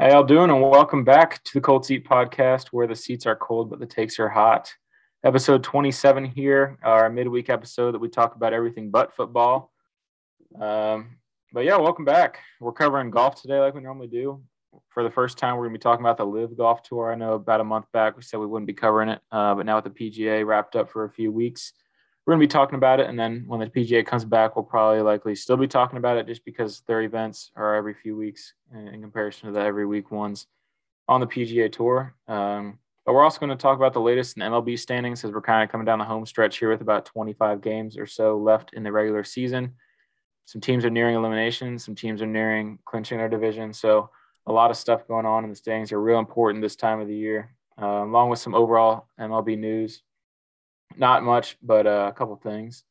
How y'all doing? And welcome back to the Cold Seat Podcast, where the seats are cold but the takes are hot. Episode 27 here, our midweek episode that we talk about everything but football. Um, but yeah, welcome back. We're covering golf today, like we normally do. For the first time, we're going to be talking about the LIV Golf Tour. I know about a month back we said we wouldn't be covering it, uh, but now with the PGA wrapped up for a few weeks, we're going to be talking about it. And then when the PGA comes back, we'll probably likely still be talking about it just because their events are every few weeks in comparison to the every week ones on the PGA Tour. Um, but we're also going to talk about the latest in MLB standings as we're kind of coming down the home stretch here with about 25 games or so left in the regular season. Some teams are nearing elimination, some teams are nearing clinching their division. So a lot of stuff going on in the standings are real important this time of the year, uh, along with some overall MLB news not much, but uh, a couple things.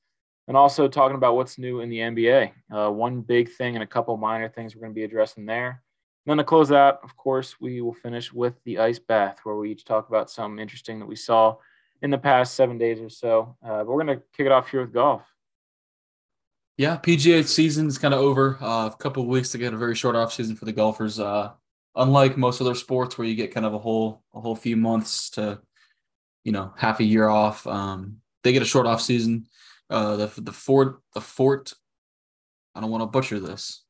And also talking about what's new in the NBA. Uh, one big thing and a couple minor things we're going to be addressing there. And then to close out, of course, we will finish with the ice bath, where we each talk about something interesting that we saw in the past seven days or so. Uh, but we're going to kick it off here with golf. Yeah, PGA season is kind of over. Uh, a couple weeks to get a very short off season for the golfers. Uh, unlike most other sports, where you get kind of a whole a whole few months to you know half a year off. Um, they get a short off season. Uh, the the Fort the Fort. I don't want to butcher this.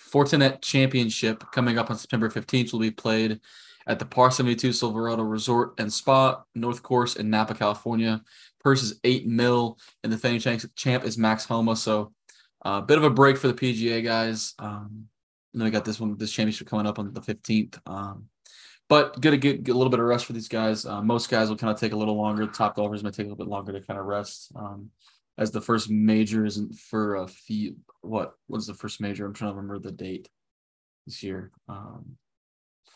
Fortinet Championship coming up on September 15th will be played at the Par 72 Silverado Resort and Spa North Course in Napa, California. Purse is eight mil, and the defending champ is Max Homa. So, a uh, bit of a break for the PGA guys. Um, and then we got this one, this championship coming up on the 15th. Um, but good to get, get, a little bit of rest for these guys. Uh, most guys will kind of take a little longer. Top golfers might take a little bit longer to kind of rest. Um, as the first major isn't for a few. What was the first major? I'm trying to remember the date this year. Um,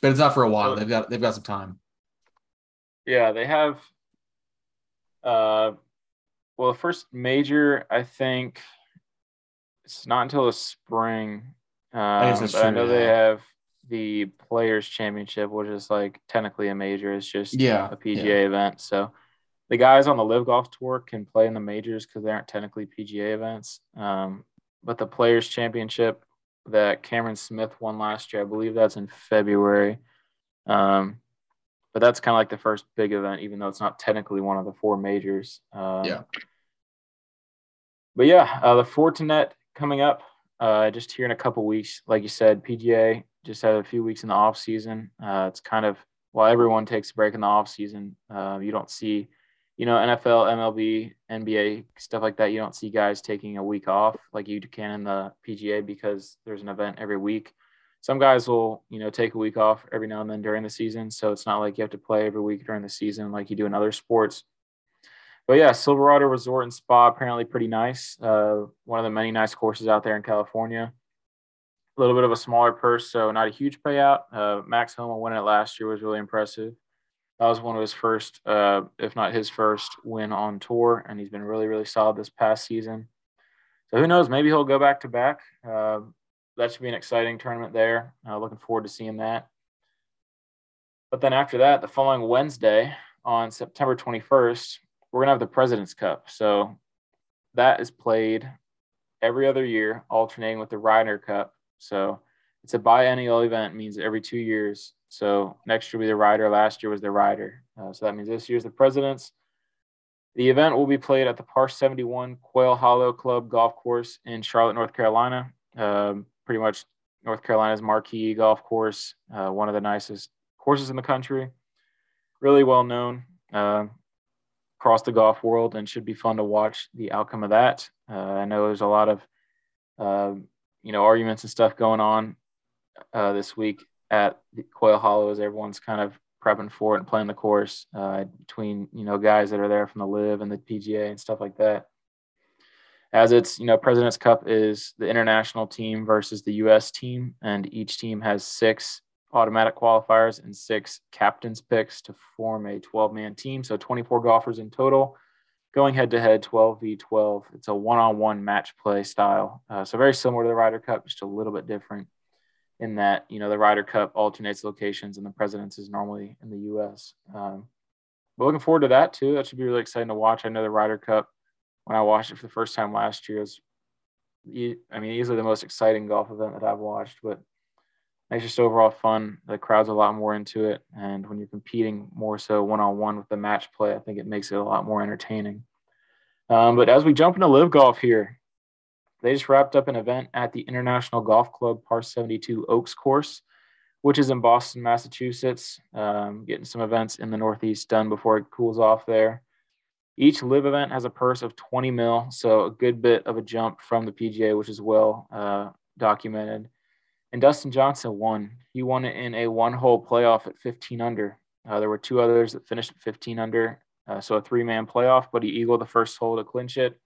but it's not for a while. They've got they've got some time. Yeah, they have. Uh, well, the first major, I think, it's not until the spring. Um, I, I know they have the Players Championship, which is like technically a major. It's just yeah, a PGA yeah. event. So the guys on the LIV Golf Tour can play in the majors because they aren't technically PGA events. Um, but the Players Championship that Cameron Smith won last year, I believe that's in February. Um, but that's kind of like the first big event, even though it's not technically one of the four majors. Um, yeah. But yeah, uh, the Fortinet coming up uh, just here in a couple weeks. Like you said, PGA just had a few weeks in the off season. Uh, it's kind of while everyone takes a break in the off season, uh, you don't see, you know, NFL, MLB, NBA stuff like that. You don't see guys taking a week off like you can in the PGA because there's an event every week. Some guys will, you know, take a week off every now and then during the season. So it's not like you have to play every week during the season like you do in other sports. But yeah, Silverado Resort and Spa apparently pretty nice. Uh, one of the many nice courses out there in California a little bit of a smaller purse, so not a huge payout. Uh, Max Homa winning it last year was really impressive. That was one of his first, uh, if not his first, win on tour, and he's been really, really solid this past season. So who knows? Maybe he'll go back to back. Uh, that should be an exciting tournament there. Uh, looking forward to seeing that. But then after that, the following Wednesday on September 21st, we're going to have the President's Cup. So that is played every other year, alternating with the Ryder Cup so it's a biennial event, means every two years. So next year will be the Ryder. Last year was the Ryder. Uh, so that means this year's the Presidents. The event will be played at the Par 71 Quail Hollow Club Golf Course in Charlotte, North Carolina. Um, pretty much North Carolina's marquee golf course, uh, one of the nicest courses in the country. Really well known uh, across the golf world, and should be fun to watch the outcome of that. Uh, I know there's a lot of um, you know arguments and stuff going on uh, this week at the Quail Hollow as everyone's kind of prepping for it and playing the course uh, between you know guys that are there from the LIV and the PGA and stuff like that. As it's you know President's Cup is the international team versus the U.S. team, and each team has six automatic qualifiers and six captains picks to form a 12-man team. So 24 golfers in total going head to head 12 v 12 it's a one-on-one match play style. Uh, so very similar to the Ryder Cup just a little bit different in that you know the Ryder Cup alternates locations and the presidents is normally in the us um, but looking forward to that too. That should be really exciting to watch. I know the Ryder Cup when i watched it for the first time last year was i mean easily the most exciting golf event that i've watched but it's just overall fun. The crowd's a lot more into it, and when you're competing more so one on one with the match play, I think it makes it a lot more entertaining. Um, but as we jump into LIV golf here, they just wrapped up an event at the International Golf Club Par 72 Oaks course, which is in Boston, Massachusetts. Um, getting some events in the Northeast done before it cools off there. Each live event has a purse of 20 mil, so a good bit of a jump from the PGA, which is well uh, documented. And Dustin Johnson won. He won it in a one-hole playoff at 15 under. Uh, there were two others that finished at 15 under, uh, so a three-man playoff. But he eagled the first hole to clinch it.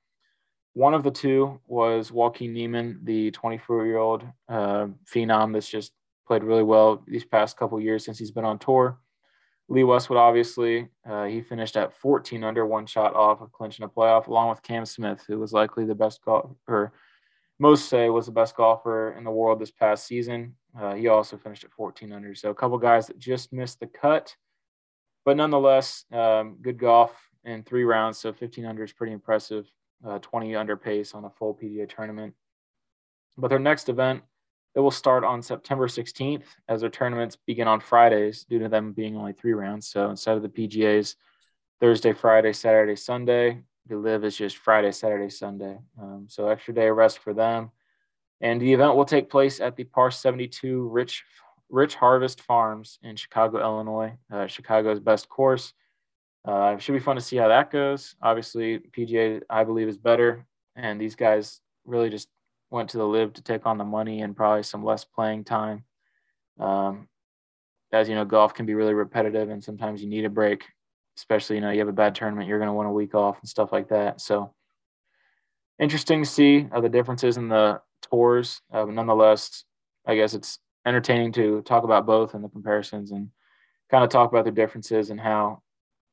One of the two was Joaquin Niemann, the 24-year-old uh, phenom that's just played really well these past couple years since he's been on tour. Lee Westwood, obviously, uh, he finished at 14 under, one shot off of clinching a playoff, along with Cam Smith, who was likely the best golf or most say was the best golfer in the world this past season. Uh, he also finished at 14 under. So a couple guys that just missed the cut, but nonetheless, um, good golf in three rounds. So 15 under is pretty impressive. Uh, 20 under pace on a full PGA tournament. But their next event it will start on September 16th as their tournaments begin on Fridays due to them being only three rounds. So instead of the PGA's Thursday, Friday, Saturday, Sunday, the LIV is just Friday, Saturday, Sunday. Um, so extra day of rest for them. And the event will take place at the Par 72 Rich Rich Harvest Farms in Chicago, Illinois. Uh, Chicago's best course. Uh, it should be fun to see how that goes. Obviously, PGA I believe is better, and these guys really just went to the LIV to take on the money and probably some less playing time. Um, as you know, golf can be really repetitive, and sometimes you need a break. Especially, you know, you have a bad tournament, you're going to want a week off and stuff like that. So, interesting to see uh, the differences in the tours. Uh, nonetheless, I guess it's entertaining to talk about both and the comparisons and kind of talk about the differences and how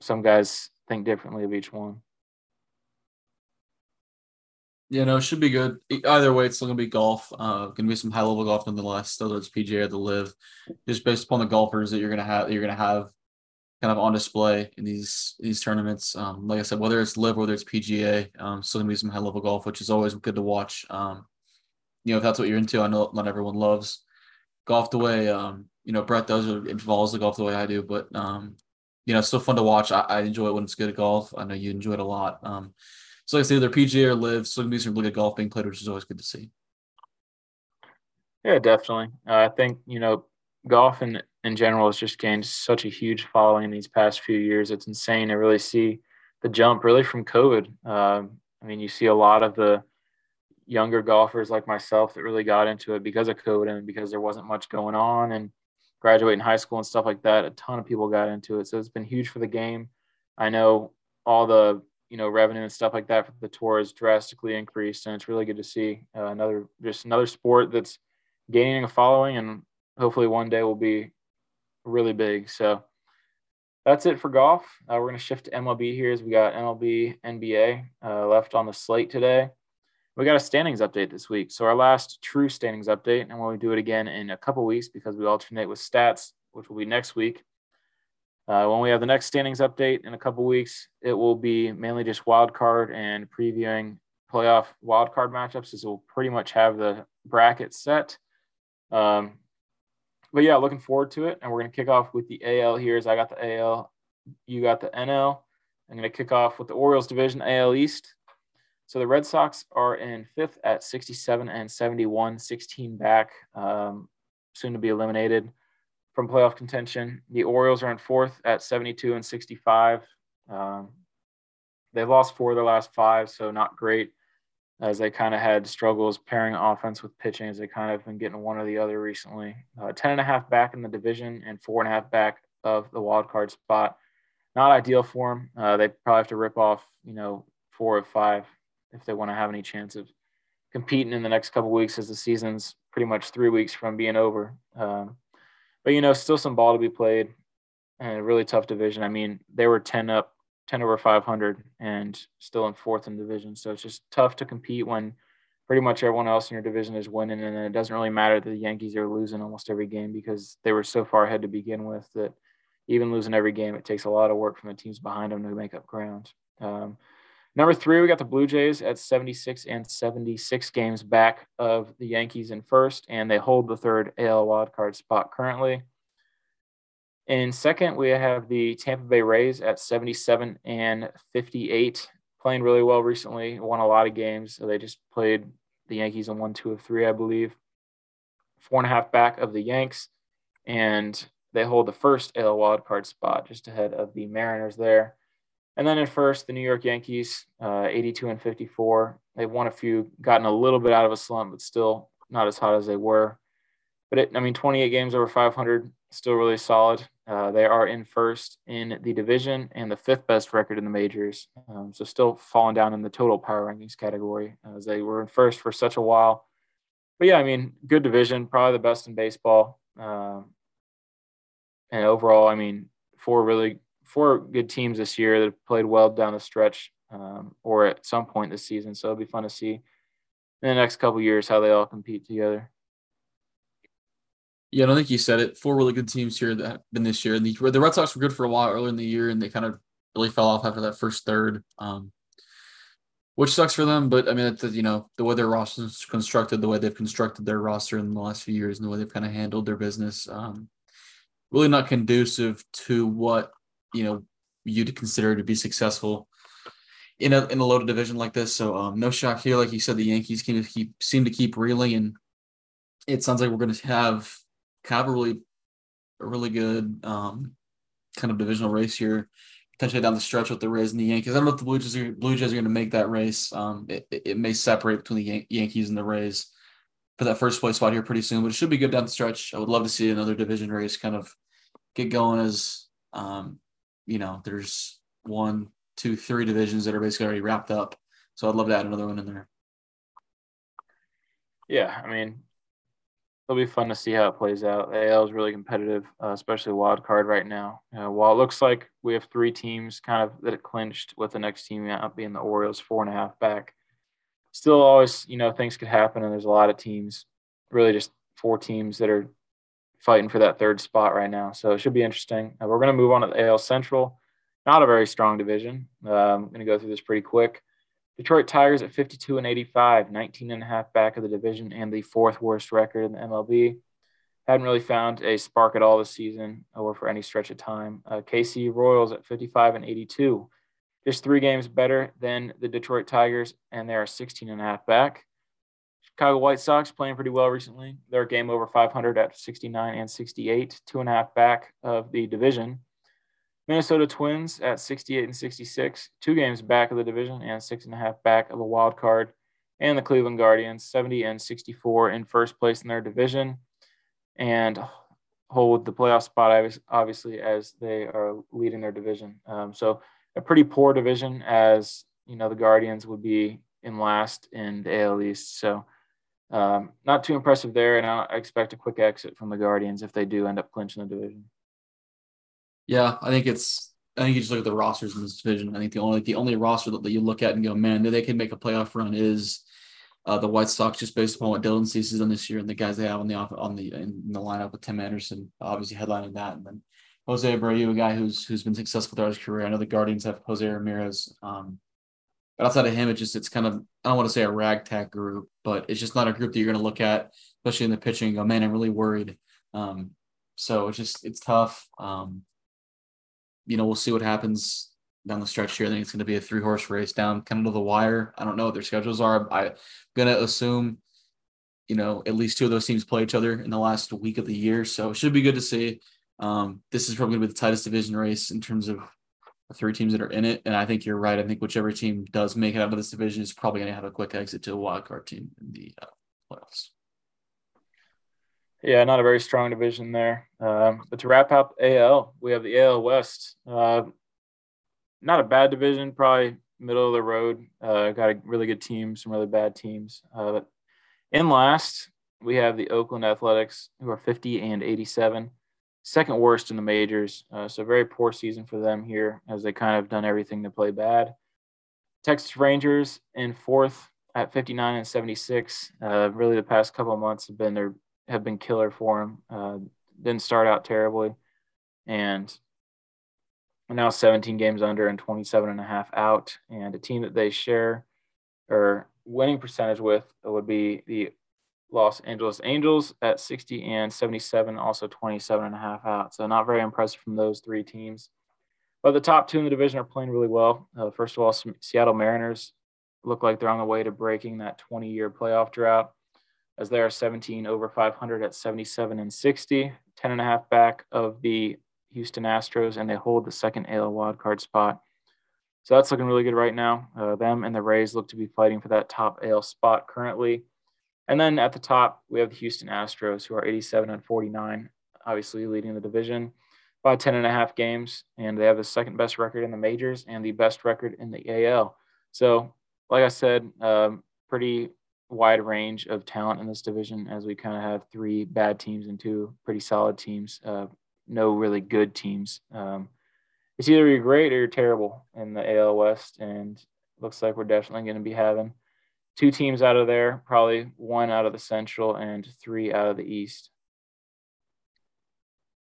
some guys think differently of each one. Yeah, no, it should be good. Either way, it's still gonna be golf. Uh, gonna be some high level golf nonetheless. Whether it's PGA the LIV, just based upon the golfers that you're gonna have, you're gonna have kind of on display in these these tournaments. Um, like I said, whether it's LIV, whether it's PGA, um, still gonna be some high level golf, which is always good to watch. Um, you know, if that's what you're into, I know not everyone loves golf the way um, you know Brett does or involves the golf the way I do, but um, you know, it's still fun to watch. I, I enjoy it when it's good at golf. I know you enjoy it a lot. Um, so like I say, either PGA or LIV, so be some really good golf being played, which is always good to see. Yeah, definitely. Uh, I think you know golf in in general has just gained such a huge following in these past few years. It's insane to really see the jump really from COVID. Uh, I mean, you see a lot of the younger golfers like myself that really got into it because of COVID and because there wasn't much going on and graduating high school and stuff like that. A ton of people got into it, so it's been huge for the game. I know all the you know revenue and stuff like that for the tour has drastically increased, and it's really good to see uh, another just another sport that's gaining a following, and hopefully one day will be really big. So that's it for golf. Uh, we're going to shift to MLB here as we got MLB NBA uh, left on the slate today. We got a standings update this week. So our last true standings update, and when we do it again in a couple weeks because we alternate with stats, which will be next week. Uh, when we have the next standings update in a couple weeks, it will be mainly just wild card and previewing playoff wild card matchups, as we'll pretty much have the bracket set. Um, but yeah, looking forward to it. And we're going to kick off with the AL here. As I got the AL, you got the NL. I'm going to kick off with the Orioles division, AL East. So the Red Sox are in fifth at 67 and 71, 16 back, um, soon to be eliminated from playoff contention. The Orioles are in fourth at 72 and 65. Um, they've lost four of their last five, so not great as they kind of had struggles pairing offense with pitching as they kind of been getting one or the other recently. Uh, 10 and a half back in the division and four and a half back of the wild card spot. Not ideal for them. Uh, they probably have to rip off, you know, four or five if they want to have any chance of competing in the next couple weeks as the season's pretty much three weeks from being over. Um, but you know, still some ball to be played and a really tough division. I mean, they were 10 up, 10 over 500 and still in fourth in division. So it's just tough to compete when pretty much everyone else in your division is winning. And it doesn't really matter that the Yankees are losing almost every game because they were so far ahead to begin with that even losing every game, it takes a lot of work from the teams behind them to make up ground. Um, Number three, we got the Blue Jays at 76 and 76 games back of the Yankees in first, and they hold the third AL wildcard spot currently. In second, we have the Tampa Bay Rays at 77 and 58, playing really well recently, won a lot of games. So they just played the Yankees in one, two of three, I believe. Four and a half back of the Yanks, and they hold the first AL wildcard spot just ahead of the Mariners there. And then at first, the New York Yankees, uh, 82 and 54. They've won a few, gotten a little bit out of a slump, but still not as hot as they were. But it, I mean, 28 games over 500, still really solid. Uh, they are in first in the division and the fifth best record in the majors. Um, so still falling down in the total power rankings category as they were in first for such a while. But yeah, I mean, good division, probably the best in baseball. Um, and overall, I mean, four really four good teams this year that have played well down the stretch um, or at some point this season. So it'll be fun to see in the next couple years how they all compete together. Yeah, I don't think you said it. Four really good teams here that have been this year. The, the Red Sox were good for a while earlier in the year, and they kind of really fell off after that first third, um, which sucks for them. But I mean, you know, the way their roster is constructed, the way they've constructed their roster in the last few years, and the way they've kind of handled their business, um, really not conducive to what you know you'd consider to be successful in a in a loaded division like this. So um, no shock here, like you said, the Yankees to keep seem to keep reeling, and it sounds like we're going to have kind of a really, a really good um, kind of divisional race here, potentially down the stretch with the Rays and the Yankees. I don't know if the Blue Jays are, Blue Jays are going to make that race. Um, it, it may separate between the Yan- Yankees and the Rays for that first place spot here pretty soon, but it should be good down the stretch. I would love to see another division race kind of get going as, um, you know, there's one, two, three divisions that are basically already wrapped up. So I'd love to add another one in there. Yeah, I mean, it'll be fun to see how it plays out. The AL is really competitive, uh, especially wild card right now. Uh, while it looks like we have three teams kind of that clinched, with the next team out being the Orioles, four and a half back. Still, always you know things could happen, and there's a lot of teams. Really, just four teams that are fighting for that third spot right now. So it should be interesting. Uh, we're going to move on to the AL Central. Not a very strong division. Uh, I'm going to go through this pretty quick. Detroit Tigers at 52 and 85, 19 and a half back of the division and the fourth worst record in the MLB. Hadn't really found a spark at all this season or for any stretch of time. Uh, KC Royals at 55 and 82, just three games better than the Detroit Tigers, and they are 16 and a half back. Chicago White Sox playing pretty well recently. They're game over 500 at 69 and 68, two and a half back of the division. Minnesota Twins at 68 and 66, two games back of the division and six and a half back of the wild card. And the Cleveland Guardians, 70 and 64 in first place in their division and hold the playoff spot, obviously, as they are leading their division. Um, so a pretty poor division as, you know, the Guardians would be in last in the AL East. So um, not too impressive there. And I expect a quick exit from the Guardians if they do end up clinching the division. Yeah, I think it's. I think you just look at the rosters in this division. I think the only the only roster that, you look at and go, man, they can make a playoff run is uh, the White Sox, just based upon what Dylan Cease has done this year and the guys they have on the on the in the lineup with Tim Anderson, obviously headlining that, and then Jose Abreu, a guy who's who's been successful throughout his career. I know the Guardians have Jose Ramirez. Um, but outside of him, it's just it's kind of I don't want to say a ragtag group, but it's just not a group that you're going to look at, especially in the pitching. And go, man, I'm really worried. Um, so it's just it's tough. Um, you know, we'll see what happens down the stretch here. I think it's going to be a three horse race down kind of the wire. I don't know what their schedules are. I'm going to assume, you know, at least two of those teams play each other in the last week of the year. So it should be good to see. Um, this is probably going to be the tightest division race in terms of the three teams that are in it. And I think you're right. I think whichever team does make it out of this division is probably going to have a quick exit to a wild card team in the uh, playoffs. Yeah, not a very strong division there. Um, but to wrap up AL, we have the AL West. Uh, not a bad division, probably middle of the road. Uh, got a really good team, some really bad teams. Uh, but in last, we have the Oakland Athletics, who are 50 and 87, second worst in the majors. Uh, so very poor season for them here, as they kind of done everything to play bad. Texas Rangers in fourth at 59 and 76. Uh, really, the past couple of months have been their have been killer for him. Uh, didn't start out terribly, and now 17 games under and 27 and a half out. And a team that they share or winning percentage with would be the Los Angeles Angels at 60 and 77, also 27 and a half out. So not very impressive from those three teams. But the top two in the division are playing really well. Uh, first of all, Seattle Mariners look like they're on the way to breaking that 20 year playoff drought as they are 17 over 500 at 77 and 60, 10 and a half back of the Houston Astros, and they hold the second AL wildcard spot. So that's looking really good right now. Uh, them and the Rays look to be fighting for that top AL spot currently. And then at the top, we have the Houston Astros, who are 87 and 49, obviously leading the division by 10 and a half games. And they have the second best record in the majors and the best record in the AL. So, like I said, um, pretty wide range of talent in this division as we kind of have three bad teams and two pretty solid teams. Uh, no really good teams. Um, it's either you're great or you're terrible in the AL West, and looks like we're definitely going to be having two teams out of there, probably one out of the Central and three out of the East.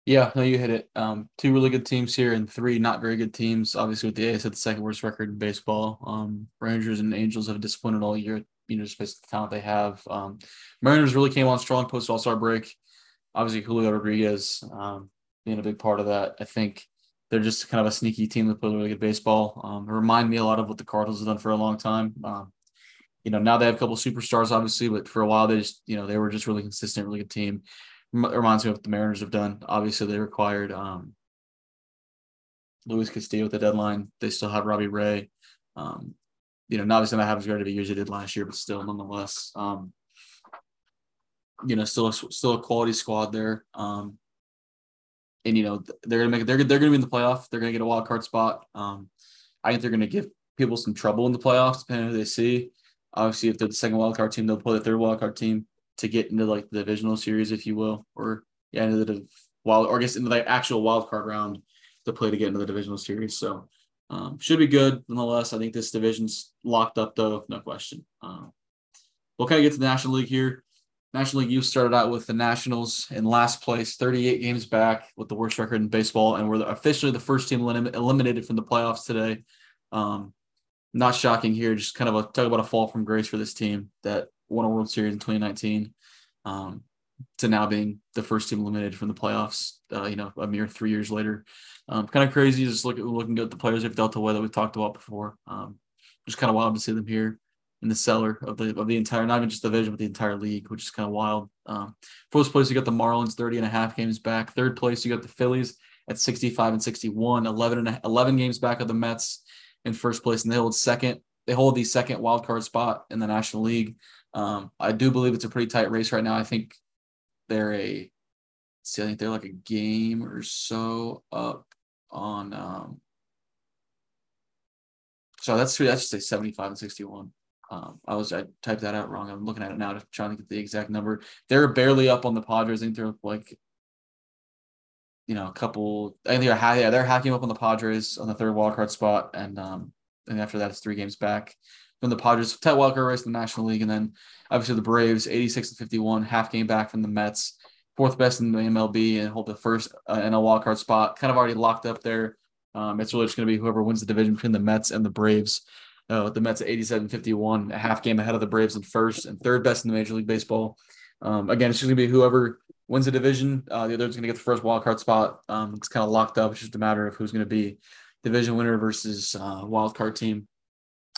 Yeah, no, you hit it. Um, two really good teams here and three not very good teams. Obviously, with the A's at the second worst record in baseball. Um, Rangers and Angels have disappointed all year. You know, just based on the talent they have. Um, Mariners really came on strong post All Star break. Obviously, Julio Rodriguez um, being a big part of that. I think they're just kind of a sneaky team that plays really good baseball. Um, remind me a lot of what the Cardinals have done for a long time. Um, you know, now they have a couple superstars, obviously, but for a while they just, you know, they were just really consistent, really good team. It reminds me of what the Mariners have done. Obviously, they required um, Luis Castillo at the deadline. They still have Robbie Ray. Um, you know, obviously not have as great of a year as they did last year, but still, nonetheless, um, you know, still a, still a quality squad there. Um, and you know, they're gonna make they're they're gonna be in the playoff. They're gonna get a wild card spot. Um, I think they're gonna give people some trouble in the playoffs, depending on who they see. Obviously, if they're the second wild card team, they'll play the third wild card team to get into like the divisional series, if you will, or yeah, into the wild, or I guess into the actual wild card round to play to get into the divisional series. So um, should be good nonetheless. I think this division's locked up though, no question. Um, we'll kind of get to the National League here. National League you started out with the Nationals in last place, 38 games back with the worst record in baseball, and we're officially the first team eliminated from the playoffs today. Um, not shocking here. Just kind of a talk about a fall from grace for this team that won a World Series in 2019 um, to now being the first team eliminated from the playoffs. Uh, you know, a mere three years later, um, kind of crazy. Just look at looking at the players they've dealt that we talked about before. Um, just kind of wild to see them here in the cellar of the of the entire, not even just the division, but the entire league, which is kind of wild. Um, first place, you got the Marlins, 30 and a half games back. Third place, you got the Phillies at 65 and 61, 11 and 11 games back of the Mets in first place, and they hold second. They hold the second wild card spot in the National League. Um, I do believe it's a pretty tight race right now. I think they're a, see, I think they're like a game or so up on. Um, so that's that's just a 75 and 61. Um, I was I typed that out wrong. I'm looking at it now to trying to get the exact number. They're barely up on the Padres. I think they're like you know, a couple. I think they're yeah, they're hacking up on the Padres on the third wildcard spot, and um, and after that it's three games back from the Padres, Ted wildcard race in the National League, and then obviously the Braves, 86 and 51, half game back from the Mets, fourth best in the MLB, and hold the first uh, in a wildcard spot. Kind of already locked up there. Um, it's really just going to be whoever wins the division between the Mets and the Braves. Uh, the Mets at 87 51, a half game ahead of the Braves in first and third best in the Major League Baseball. Um, again, it's just going to be whoever wins the division. Uh, the other is going to get the first wild card spot. Um, it's kind of locked up. It's just a matter of who's going to be division winner versus uh, wild card team.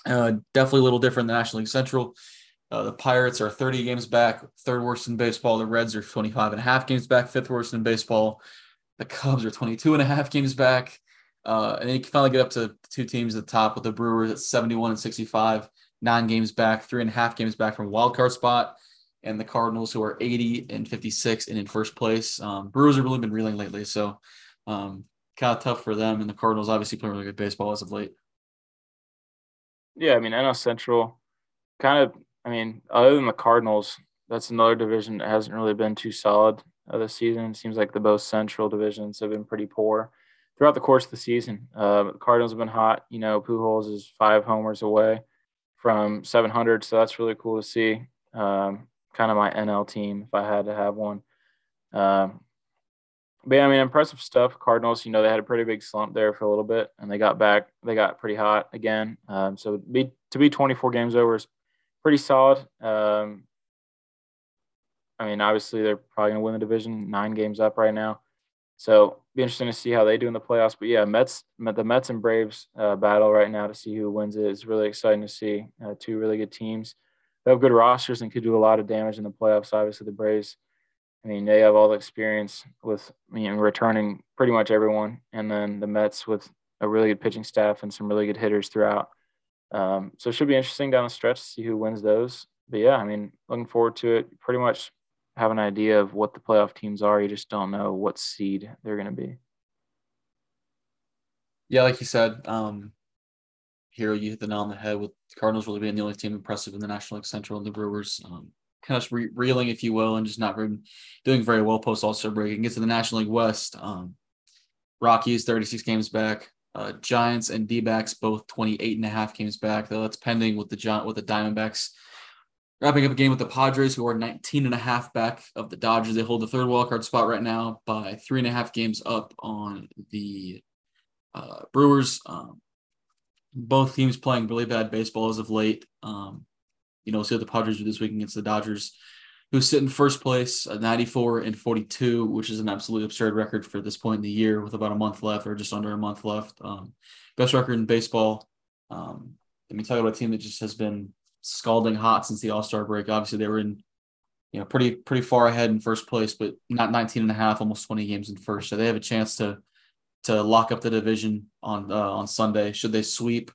Uh, definitely a little different than National League Central. Uh, the Pirates are 30 games back, third worst in baseball. The Reds are 25 and a half games back, fifth worst in baseball. The Cubs are 22 and a half games back. Uh, and then you can finally get up to two teams at the top with the Brewers at 71 and 65, nine games back, three and a half games back from wild card spot and the Cardinals, who are 80 and 56 and in first place. Um, Brewers have really been reeling lately, so um, kind of tough for them. And the Cardinals obviously play really good baseball as of late. Yeah, I mean, NL Central kind of, I mean, other than the Cardinals, that's another division that hasn't really been too solid this season. It seems like the both Central divisions have been pretty poor throughout the course of the season. Uh, Cardinals have been hot. You know, Pujols is five homers away from 700, so that's really cool to see. Um, kind of my NL team if I had to have one. Um, but yeah, I mean, impressive stuff. Cardinals, you know, they had a pretty big slump there for a little bit, and they got back. They got pretty hot again. Um, so be to be 24 games over is pretty solid. Um, I mean, obviously they're probably going to win the division, nine games up right now. So be interesting to see how they do in the playoffs. But yeah, Mets, the Mets and Braves uh, battle right now to see who wins it is really exciting to see. Uh, two really good teams. They have good rosters and could do a lot of damage in the playoffs. Obviously, the Braves. I mean, they have all the experience with you know, returning pretty much everyone, and then the Mets with a really good pitching staff and some really good hitters throughout. Um, so it should be interesting down the stretch to see who wins those. But yeah, I mean, looking forward to it. Pretty much have an idea of what the playoff teams are. You just don't know what seed they're going to be. Yeah, like you said, um, Hero, you hit the nail on the head with the Cardinals really being the only team impressive in the National League Central and the Brewers. Um, kind of re- reeling, if you will, and just not doing very well post All Star break. And get to the National League West. Um, Rockies 36 games back. Uh, Giants and D backs both 28 and a half games back, though that's pending with the Gi- with the Diamondbacks wrapping up a game with the Padres, who are 19 and a half back of the Dodgers. They hold the third wildcard spot right now by three and a half games up on the uh, Brewers. Um, both teams playing really bad baseball as of late. Um, you know, see what the Padres do this week against the Dodgers, who sit in first place at 94 and 42, which is an absolutely absurd record for this point in the year with about a month left or just under a month left. Um, best record in baseball. Um, let me talk about a team that just has been scalding hot since the All Star break. Obviously, they were in, you know, pretty pretty far ahead in first place, but not 19 and a half, almost 20 games in first. So they have a chance to to lock up the division on uh, on Sunday. Should they sweep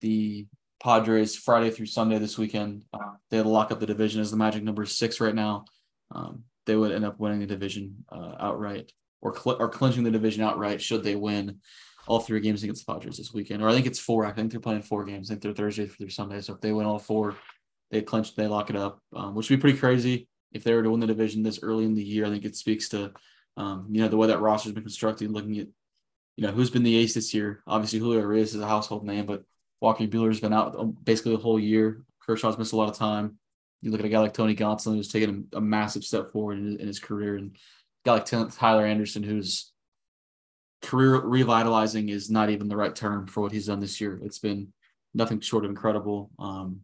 the Padres Friday through Sunday this weekend, uh, they lock up the division as the magic number six right now. Um, they would end up winning the division uh, outright or cl- or clinching the division outright should they win all three games against the Padres this weekend. Or I think it's four. I think they're playing four games. I think they're Thursday through Sunday. So if they win all four, they clinch, they lock it up, um, which would be pretty crazy if they were to win the division this early in the year. I think it speaks to, um, you know, the way that roster's been constructed, looking at, you know, who's been the ace this year. Obviously, Julio Urias is a household name, but Walker Buehler's been out um, basically the whole year. Kershaw's missed a lot of time. You look at a guy like Tony Gonsolin, who's taken a, a massive step forward in, in, his career, and a guy like Tyler Anderson, who's career revitalizing is not even the right term for what he's done this year. It's been nothing short of incredible. Um,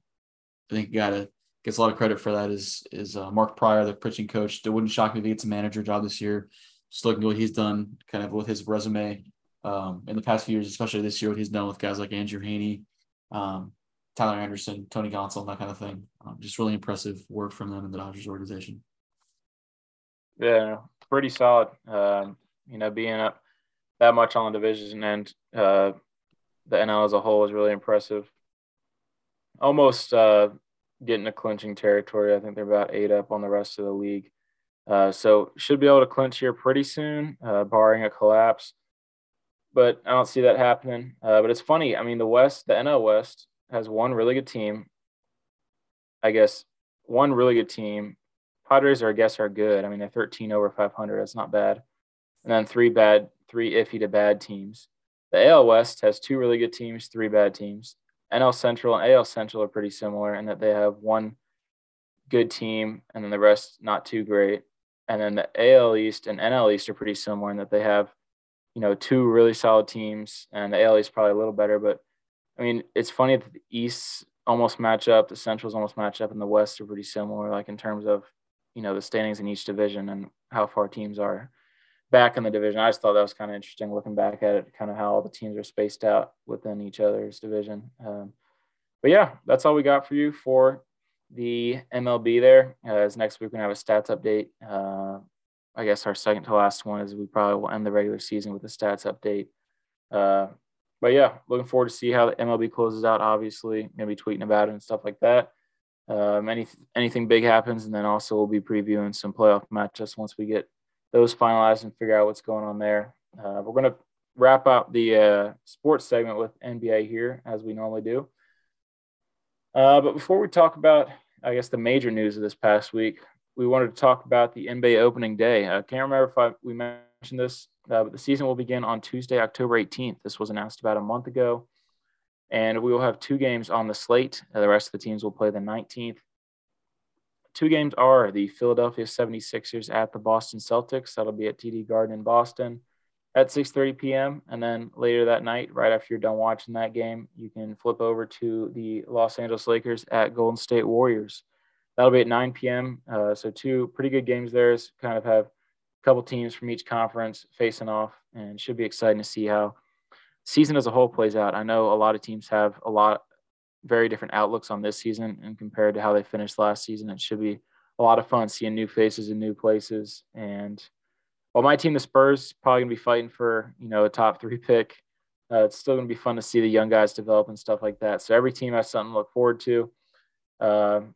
I think gotta gets a lot of credit for that is is uh, Mark Prior, the pitching coach. It wouldn't shock me if he gets a manager job this year. Just looking at what he's done, kind of with his resume um, in the past few years, especially this year, what he's done with guys like Andrew Heaney, um, Tyler Anderson, Tony Gonsolin, that kind of thing. Um, just really impressive work from them in the Dodgers organization. Yeah, pretty solid. Um, you know, being up that much on the division and uh, the NL as a whole is really impressive. Almost uh, getting to clinching territory. I think they're about eight up on the rest of the league. Uh, so should be able to clinch here pretty soon, uh, barring a collapse. But I don't see that happening. Uh, but it's funny. I mean, the West, the NL West, has one really good team. I guess one really good team. Padres are, I guess, are good. I mean, they're 13 over 500. That's not bad. And then three bad three iffy to bad teams. The AL West has two really good teams, three bad teams. NL Central and AL Central are pretty similar in that they have one good team and then the rest not too great. And then the AL East and NL East are pretty similar in that they have, you know, two really solid teams and the AL is probably a little better. But I mean, it's funny that the East almost match up, the Centrals almost match up, and the West are pretty similar, like in terms of, you know, the standings in each division and how far teams are back in the division. I just thought that was kind of interesting looking back at it, kind of how all the teams are spaced out within each other's division. Um, but yeah, that's all we got for you for the MLB there. Uh, as next week, we're going to have a stats update. Uh, I guess our second to last one is we probably will end the regular season with a stats update. Uh, but yeah, looking forward to see how the MLB closes out. Obviously, gonna be tweeting about it and stuff like that. Um, any anything big happens, and then also we'll be previewing some playoff matchups once we get those finalized and figure out what's going on there. Uh, we're to wrap up the uh, sports segment with NBA here, as we normally do. Uh, but before we talk about, I guess, the major news of this past week, we wanted to talk about the NBA opening day. I can't remember if I, we mentioned this, uh, but the season will begin on Tuesday, October 18th. This was announced about a month ago. And we will have two games on the slate. Uh, the rest of the teams will play the 19th, two games are the Philadelphia 76ers at the Boston Celtics. That'll be at TD Garden in Boston at 6:30 p.m. And then later that night, right after you're done watching that game, you can flip over to the Los Angeles Lakers at Golden State Warriors. That'll be at 9 p.m. Uh, so two pretty good games there. Kind of have a couple teams from each conference facing off, and should be exciting to see how season as a whole plays out. I know a lot of teams have a lot very different outlooks on this season and compared to how they finished last season. It should be a lot of fun seeing new faces in new places and while my team, the Spurs, probably gonna be fighting for you know a top three pick. Uh, it's still gonna be fun to see the young guys develop and stuff like that. So every team has something to look forward to. Um,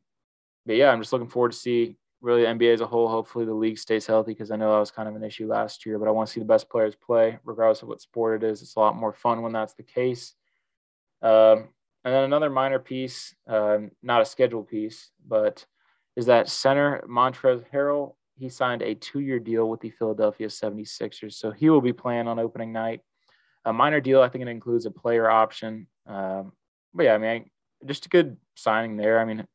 but yeah, I'm just looking forward to see really NBA as a whole. Hopefully the league stays healthy because I know that was kind of an issue last year. But I want to see the best players play, regardless of what sport it is. It's a lot more fun when that's the case. Um, and then another minor piece, uh, not a schedule piece, but is that center Montrezl Harrell he signed a two year deal with the Philadelphia 76ers. So he will be playing on opening night. A minor deal, I think it includes a player option. Um, but yeah, I mean, just a good signing there. I mean,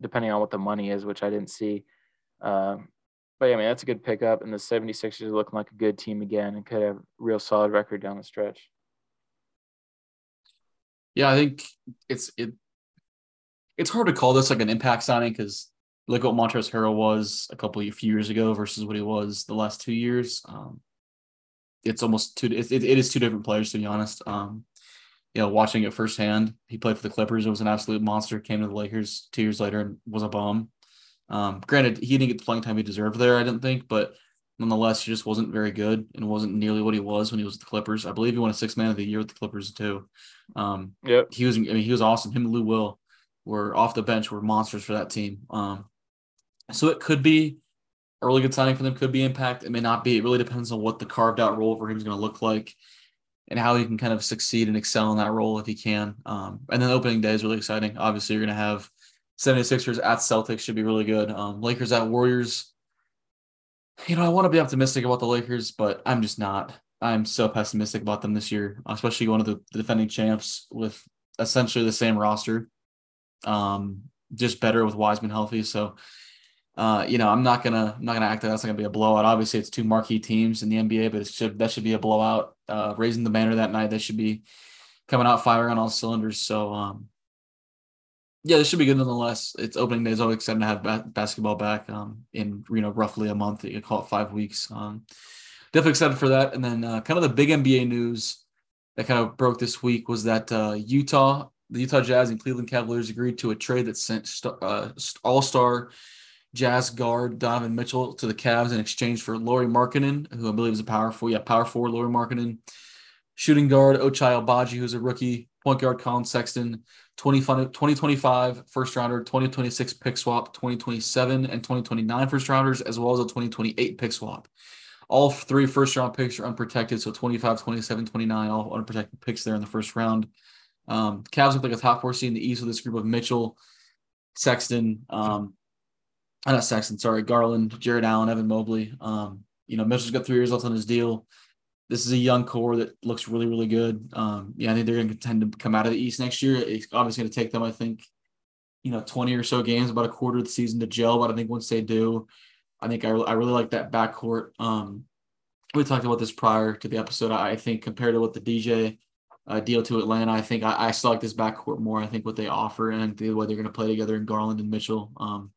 depending on what the money is, which I didn't see. Um, but yeah, I mean, that's a good pickup. And the 76ers are looking like a good team again and could have a real solid record down the stretch. Yeah, I think it's it. It's hard to call this like an impact signing because look what Montrezl Harrell was a couple of few years ago versus what he was the last two years. Um, it's almost two. It, it is two different players to be honest. Um, you know, watching it firsthand, he played for the Clippers. It was an absolute monster. Came to the Lakers two years later and was a bomb. Um, granted, he didn't get the playing time he deserved there. I didn't think, but nonetheless, he just wasn't very good and wasn't nearly what he was when he was with the Clippers. I believe he won a six man of the year with the Clippers too. Um, yeah, he was. I mean, he was awesome. Him and Lou Will were off the bench were monsters for that team. Um, so it could be a really good signing for them, could be impact. It may not be. It really depends on what the carved out role for him is going to look like and how he can kind of succeed and excel in that role if he can. Um, and then opening day is really exciting. Obviously, you're going to have 76ers at Celtics, should be really good. Um, Lakers at Warriors. You know, I want to be optimistic about the Lakers, but I'm just not. I'm so pessimistic about them this year, especially one of the, the defending champs with essentially the same roster, um, just better with Wiseman healthy. So uh, you know, I'm not gonna I'm not gonna act like that's not gonna be a blowout. Obviously, it's two marquee teams in the NBA, but it should that should be a blowout. Uh, raising the banner that night, they should be coming out firing on all cylinders. So, um, yeah, this should be good nonetheless. It's opening day. It's always exciting to have ba- basketball back um, in you know roughly a month. You call it five weeks. Um, definitely excited for that. And then uh, kind of the big NBA news that kind of broke this week was that uh, Utah, the Utah Jazz and Cleveland Cavaliers agreed to a trade that sent st- uh, All Star Jazz guard Donovan Mitchell to the Cavs in exchange for Lauri Markkanen, who I believe is a power forward. Yeah, power forward Lauri Markkanen. Shooting guard Ochai Agbaji, who's a rookie. Point guard Collin Sexton. 20, 2025 first rounder, 2026 pick swap, 2027 and 2029 first rounders, as well as a 2028 pick swap. All three first round picks are unprotected. So 25, 27, 29, all unprotected picks there in the first round. Um, Cavs look like a top four seed in the East with this group of Mitchell, Sexton, um, uh, not Sexton, sorry, Garland, Jarrett Allen, Evan Mobley. Um, you know, Mitchell's got three years left on his deal. This is a young core that looks really, really good. Um, yeah, I think they're going to contend to come out of the East next year. It's obviously going to take them, I think, you know, 20 or so games, about a quarter of the season to gel. But I think once they do, I think I, I really like that backcourt. Um, we talked about this prior to the episode. I think compared to what the DJ uh, deal to Atlanta, I think I, I still like this backcourt more. I think what they offer and the way they're going to play together in Garland and Mitchell. Um,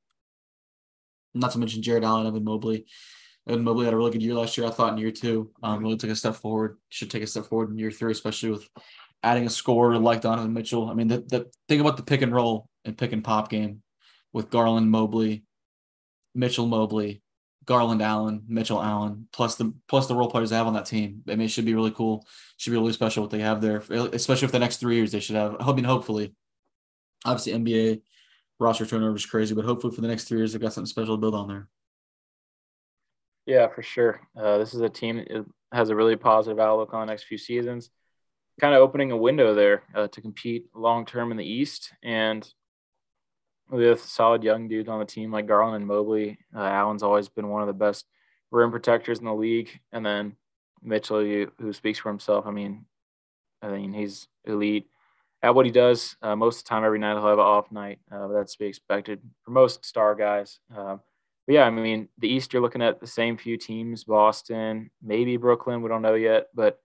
not to mention Jarrett Allen, Evan Mobley. Evan Mobley had a really good year last year. I thought in year two, um, really took a step forward. Should take a step forward in year three, especially with adding a scorer like Donovan Mitchell. I mean, the, the thing about the pick and roll and pick and pop game with Garland, Mobley, Mitchell, Mobley, Garland, Allen, Mitchell, Allen, plus the plus the role players they have on that team. I mean, it should be really cool. Should be really special what they have there, especially for the next three years. They should have. I mean, hopefully, obviously NBA roster turnover is crazy, but hopefully for the next three years, they've got something special to build on there. Yeah, for sure. Uh, this is a team that has a really positive outlook on the next few seasons, kind of opening a window there uh, to compete long term in the East. And with solid young dudes on the team like Garland and Mobley, uh, Allen's always been one of the best rim protectors in the league. And then Mitchell, who speaks for himself. I mean, I mean, he's elite at what he does. Uh, most of the time, every night he'll have an off night. Uh, that's to be expected for most star guys. Uh, but yeah, I mean, the East, you're looking at the same few teams Boston, maybe Brooklyn. We don't know yet. But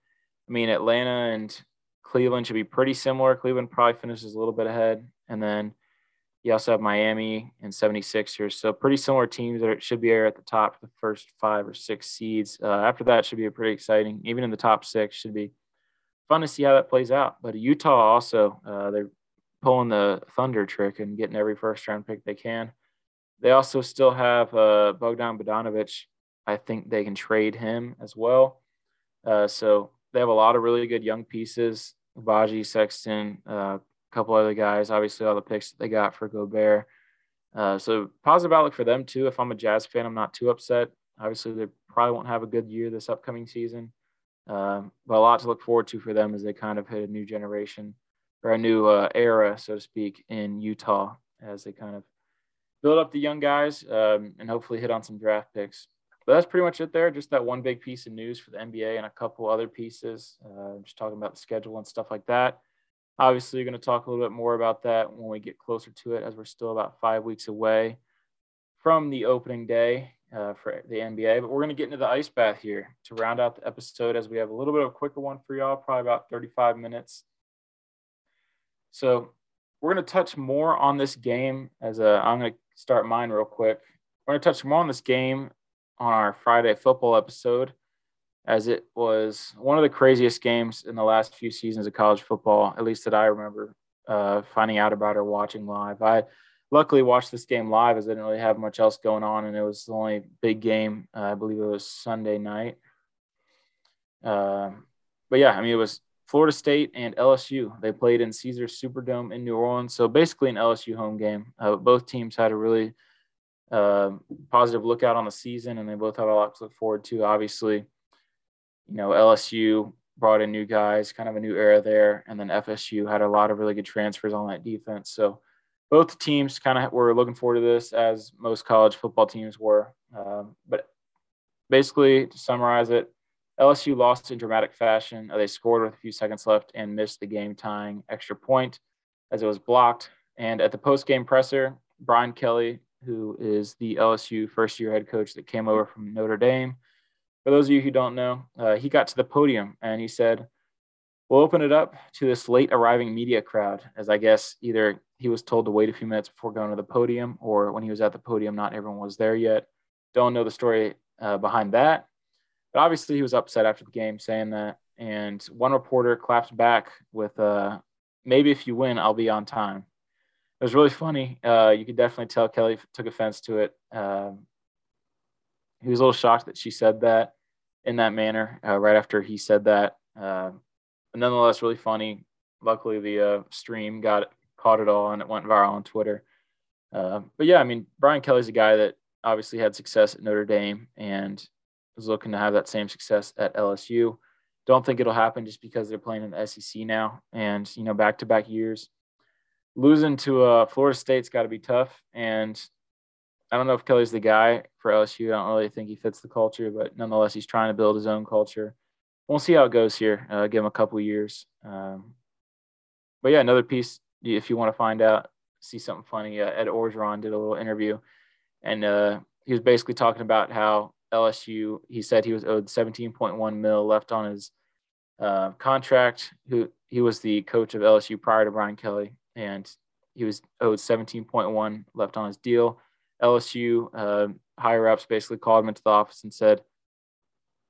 I mean, Atlanta and Cleveland should be pretty similar. Cleveland probably finishes a little bit ahead. And then you also have Miami and 76ers. So pretty similar teams that should be at the top, for the first five or six seeds. Uh, after that should be a pretty exciting. Even in the top six should be fun to see how that plays out. But Utah also, uh, they're pulling the Thunder trick and getting every first round pick they can. They also still have uh, Bogdan Bogdanovic. I think they can trade him as well. Uh, so they have a lot of really good young pieces. Baji, Sexton, uh, couple other guys. Obviously, all the picks that they got for Gobert. Uh, so positive outlook for them too. If I'm a Jazz fan, I'm not too upset. Obviously, they probably won't have a good year this upcoming season, um, but a lot to look forward to for them as they kind of hit a new generation or a new uh, era, so to speak, in Utah as they kind of build up the young guys um, and hopefully hit on some draft picks. But that's pretty much it there. Just that one big piece of news for the NBA and a couple other pieces. Uh, just talking about the schedule and stuff like that. Obviously, going to talk a little bit more about that when we get closer to it, as we're still about five weeks away from the opening day uh, for the NBA. But we're going to get into the ice bath here to round out the episode, as we have a little bit of a quicker one for y'all, probably about 35 minutes. So we're going to touch more on this game as a, I'm going to start mine real quick. We're going to touch more on this game on our Friday football episode as it was one of the craziest games in the last few seasons of college football, at least that I remember uh, finding out about or watching live. I luckily watched this game live as I didn't really have much else going on, and it was the only big game. Uh, I believe it was Sunday night. Uh, but yeah, I mean, it was Florida State and LSU. They played in Caesars Superdome in New Orleans, so basically an LSU home game. Uh, both teams had a really uh, positive lookout on the season, and they both have a lot to look forward to. Obviously, you know, LSU brought in new guys, kind of a new era there. And then FSU had a lot of really good transfers on that defense. So both teams kind of were looking forward to this, as most college football teams were. Um, but basically, to summarize it, LSU lost in dramatic fashion. They scored with a few seconds left and missed the game tying extra point as it was blocked. And at the post game presser, Brian Kelly, who is the LSU first year head coach that came over from Notre Dame, for those of you who don't know, uh, he got to the podium and he said, We'll open it up to this late arriving media crowd, as I guess either he was told to wait a few minutes before going to the podium, or when he was at the podium, not everyone was there yet. Don't know the story uh, behind that. But obviously, he was upset after the game saying that. And one reporter clapped back with, uh, Maybe if you win, I'll be on time. It was really funny. Uh, you could definitely tell Kelly took offense to it. Um, he was a little shocked that she said that in that manner uh, right after he said that. Uh, nonetheless, really funny. Luckily, the uh, stream got caught it all and it went viral on Twitter. Uh, but yeah, I mean, Brian Kelly's a guy that obviously had success at Notre Dame and is looking to have that same success at LSU. Don't think it'll happen just because they're playing in the SEC now and, you know, back to back years. Losing to uh, Florida State's got to be tough. And I don't know if Kelly's the guy for LSU. I don't really think he fits the culture, but nonetheless, he's trying to build his own culture. We'll see how it goes here. Uh, give him a couple years. Um, but yeah, another piece if you want to find out, see something funny. Uh, Ed Orgeron did a little interview, and uh, he was basically talking about how LSU. He said he was owed 17.1 mil left on his uh, contract. Who he was the coach of LSU prior to Brian Kelly, and he was owed 17.1 left on his deal LSU uh, higher ups basically called him into the office and said,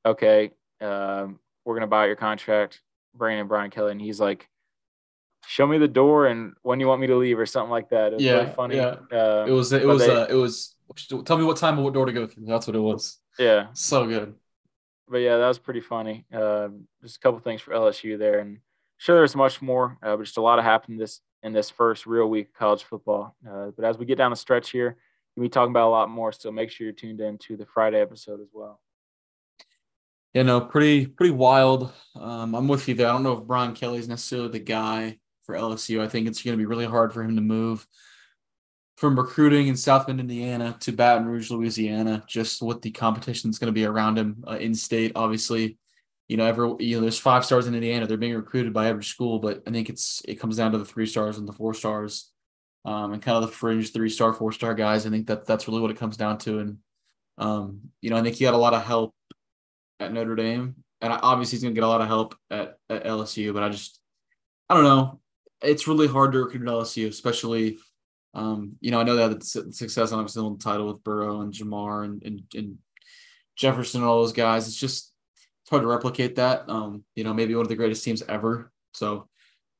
"Okay, um, we're gonna buy out your contract, bring in Brian Kelly." And he's like, "Show me the door and when you want me to leave, or something like that." It was yeah, really funny. Yeah. Uh, it was. It was. They, uh, it was. Tell me what time and what door to go through. That's what it was. Yeah. So good. But yeah, that was pretty funny. Uh, just a couple things for LSU there, and sure there's much more, uh, but just a lot of happened this in this first real week of college football. Uh, but as we get down the stretch here, we'll be talking about a lot more. So make sure you're tuned in to the Friday episode as well. You know, pretty pretty wild. Um, I'm with you there. I don't know if Brian Kelly's necessarily the guy for LSU. I think it's going to be really hard for him to move from recruiting in South Bend, Indiana to Baton Rouge, Louisiana, just what the competition is going to be around him uh, in state. Obviously, you know, every you know, there's five stars in Indiana. They're being recruited by every school, but I think it's it comes down to the three stars and the four stars, um, and kind of the fringe three star, four star guys. I think that that's really what it comes down to. And um, you know, I think he got a lot of help at Notre Dame, and obviously he's gonna get a lot of help at, at LSU. But I just, I don't know. It's really hard to recruit at LSU, especially. Um, you know, I know that success on the title with Burrow and Ja'Marr and, and, and Jefferson and all those guys. It's just it's hard to replicate that. Um, you know, maybe one of the greatest teams ever. So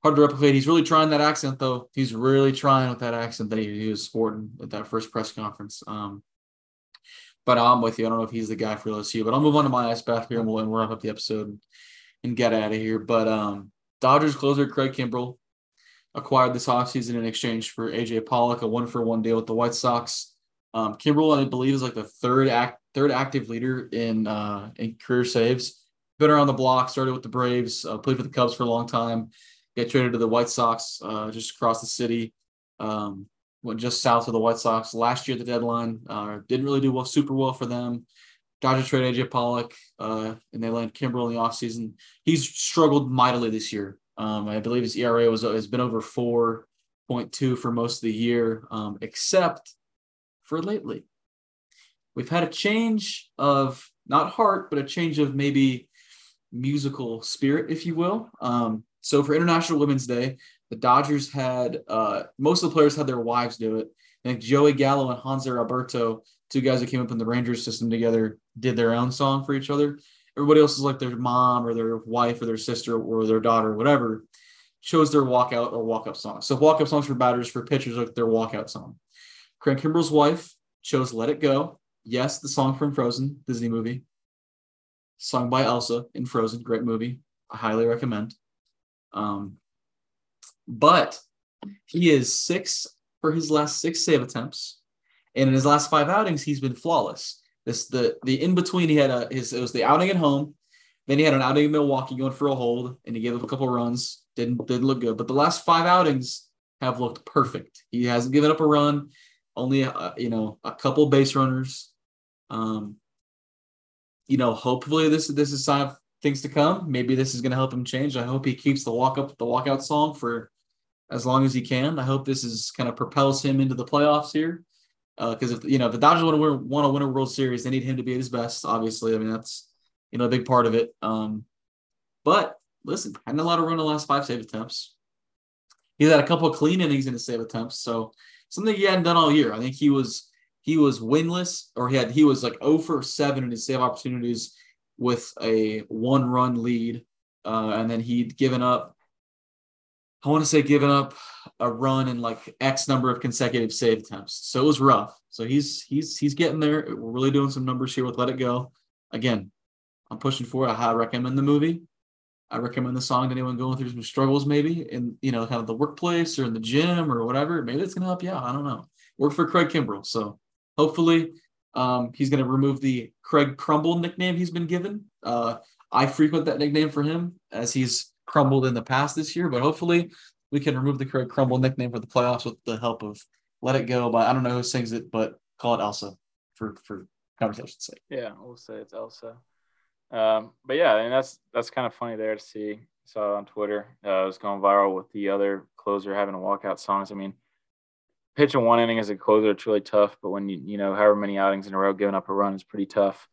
hard to replicate. He's really trying that accent though. He's really trying with that accent that he, he was sporting at that first press conference. Um, but I'm with you. I don't know if he's the guy for LSU, but I'll move on to my ice bath here and we'll, and wrap up the episode and get out of here. But um, Dodgers closer Craig Kimbrel acquired this offseason in exchange for AJ Pollock, a one for one deal with the White Sox. Um, Kimbrel, I believe, is like the third act third active leader in uh, in career saves. Been around the block. Started with the Braves. Uh, played for the Cubs for a long time. Got traded to the White Sox uh, just across the city. Um, went just south of the White Sox last year at the deadline. Uh, didn't really do well, super well for them. Dodgers trade AJ Pollock, uh, and they land Kimbrel in the offseason. He's struggled mightily this year. Um, I believe his ERA was has been over four point two for most of the year, um, except for lately. We've had a change of not heart, but a change of maybe musical spirit, if you will. Um, so for International Women's Day, the Dodgers had uh, most of the players had their wives do it. I think Joey Gallo and Hanser Alberto, two guys that came up in the Rangers system together, did their own song for each other. Everybody else is like their mom or their wife or their sister or their daughter or whatever chose their walkout or walk up song. So walk up songs for batters for pitchers like their walkout song. Craig Kimbrel's wife chose Let It Go. Yes, the song from Frozen, Disney movie. Sung by Elsa in Frozen, great movie. I highly recommend. Um, but he is six for his last six save attempts. And in his last five outings, he's been flawless. This the the in between he had a his it was the outing at home, then he had an outing in Milwaukee going for a hold, and he gave up a couple runs. Didn't didn't look good, but the last five outings have looked perfect. He hasn't given up a run only uh, you know a couple base runners. Um, you know, hopefully this this is sign of things to come. Maybe this is going to help him change. I hope he keeps the walk up the walkout song for as long as he can. I hope this is kind of propels him into the playoffs here. Because uh, if you know the Dodgers want to win, want to win a World Series, they need him to be at his best. Obviously, I mean that's you know a big part of it. Um, but listen, had a lot of run in the last five save attempts. He's had a couple of clean innings in his save attempts, so something he hadn't done all year. I think he was he was winless, or he had he was like 0 for 7 in his save opportunities with a one run lead. Uh, and then he'd given up, I want to say given up a run in like X number of consecutive save attempts. So it was rough. So he's he's he's getting there. We're really doing some numbers here with Let It Go. Again, I'm pushing for. It. I highly recommend the movie. I recommend the song to anyone going through some struggles, maybe in you know kind of the workplace or in the gym or whatever. Maybe it's gonna help you out. I don't know. Work for Craig Kimbrel, so hopefully um, he's gonna remove the Craig Crumble nickname he's been given. Uh, I frequent that nickname for him as he's crumbled in the past this year, but hopefully we can remove the Craig Crumble nickname for the playoffs with the help of Let It Go. But I don't know who sings it, but call it Elsa for for conversation's sake. Yeah, we'll say it's Elsa. Um, but yeah, and that's that's kind of funny there to see. Saw it on Twitter. Uh, it was going viral with the other closer having to walkout songs. I mean, pitching one inning as a closer, it's really tough. But when you you know however many outings in a row, giving up a run is pretty tough.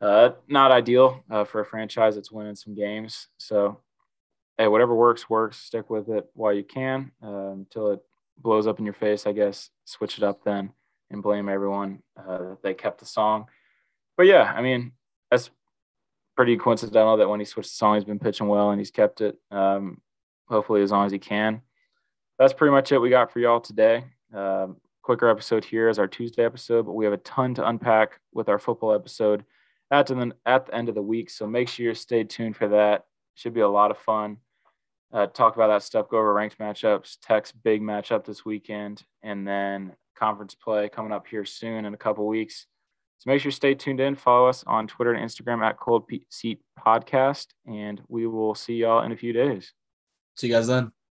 Uh, not ideal uh, for a franchise that's winning some games. So, hey, whatever works, works. Stick with it while you can uh, until it blows up in your face. I guess switch it up then and blame everyone uh, that they kept the song. But yeah, I mean, that's pretty coincidental that when he switched the song, he's been pitching well and he's kept it. Um, hopefully, as long as he can. That's pretty much it we got for y'all today. Um, quicker episode here is our Tuesday episode, but we have a ton to unpack with our football episode at the, at the end of the week. So make sure you stay tuned for that. Should be a lot of fun. Uh, talk about that stuff, go over ranked matchups, Tech's big matchup this weekend, and then conference play coming up here soon in a couple weeks. So make sure you stay tuned in. Follow us on Twitter and Instagram at Cold Seat Podcast, and we will see y'all in a few days. See you guys then.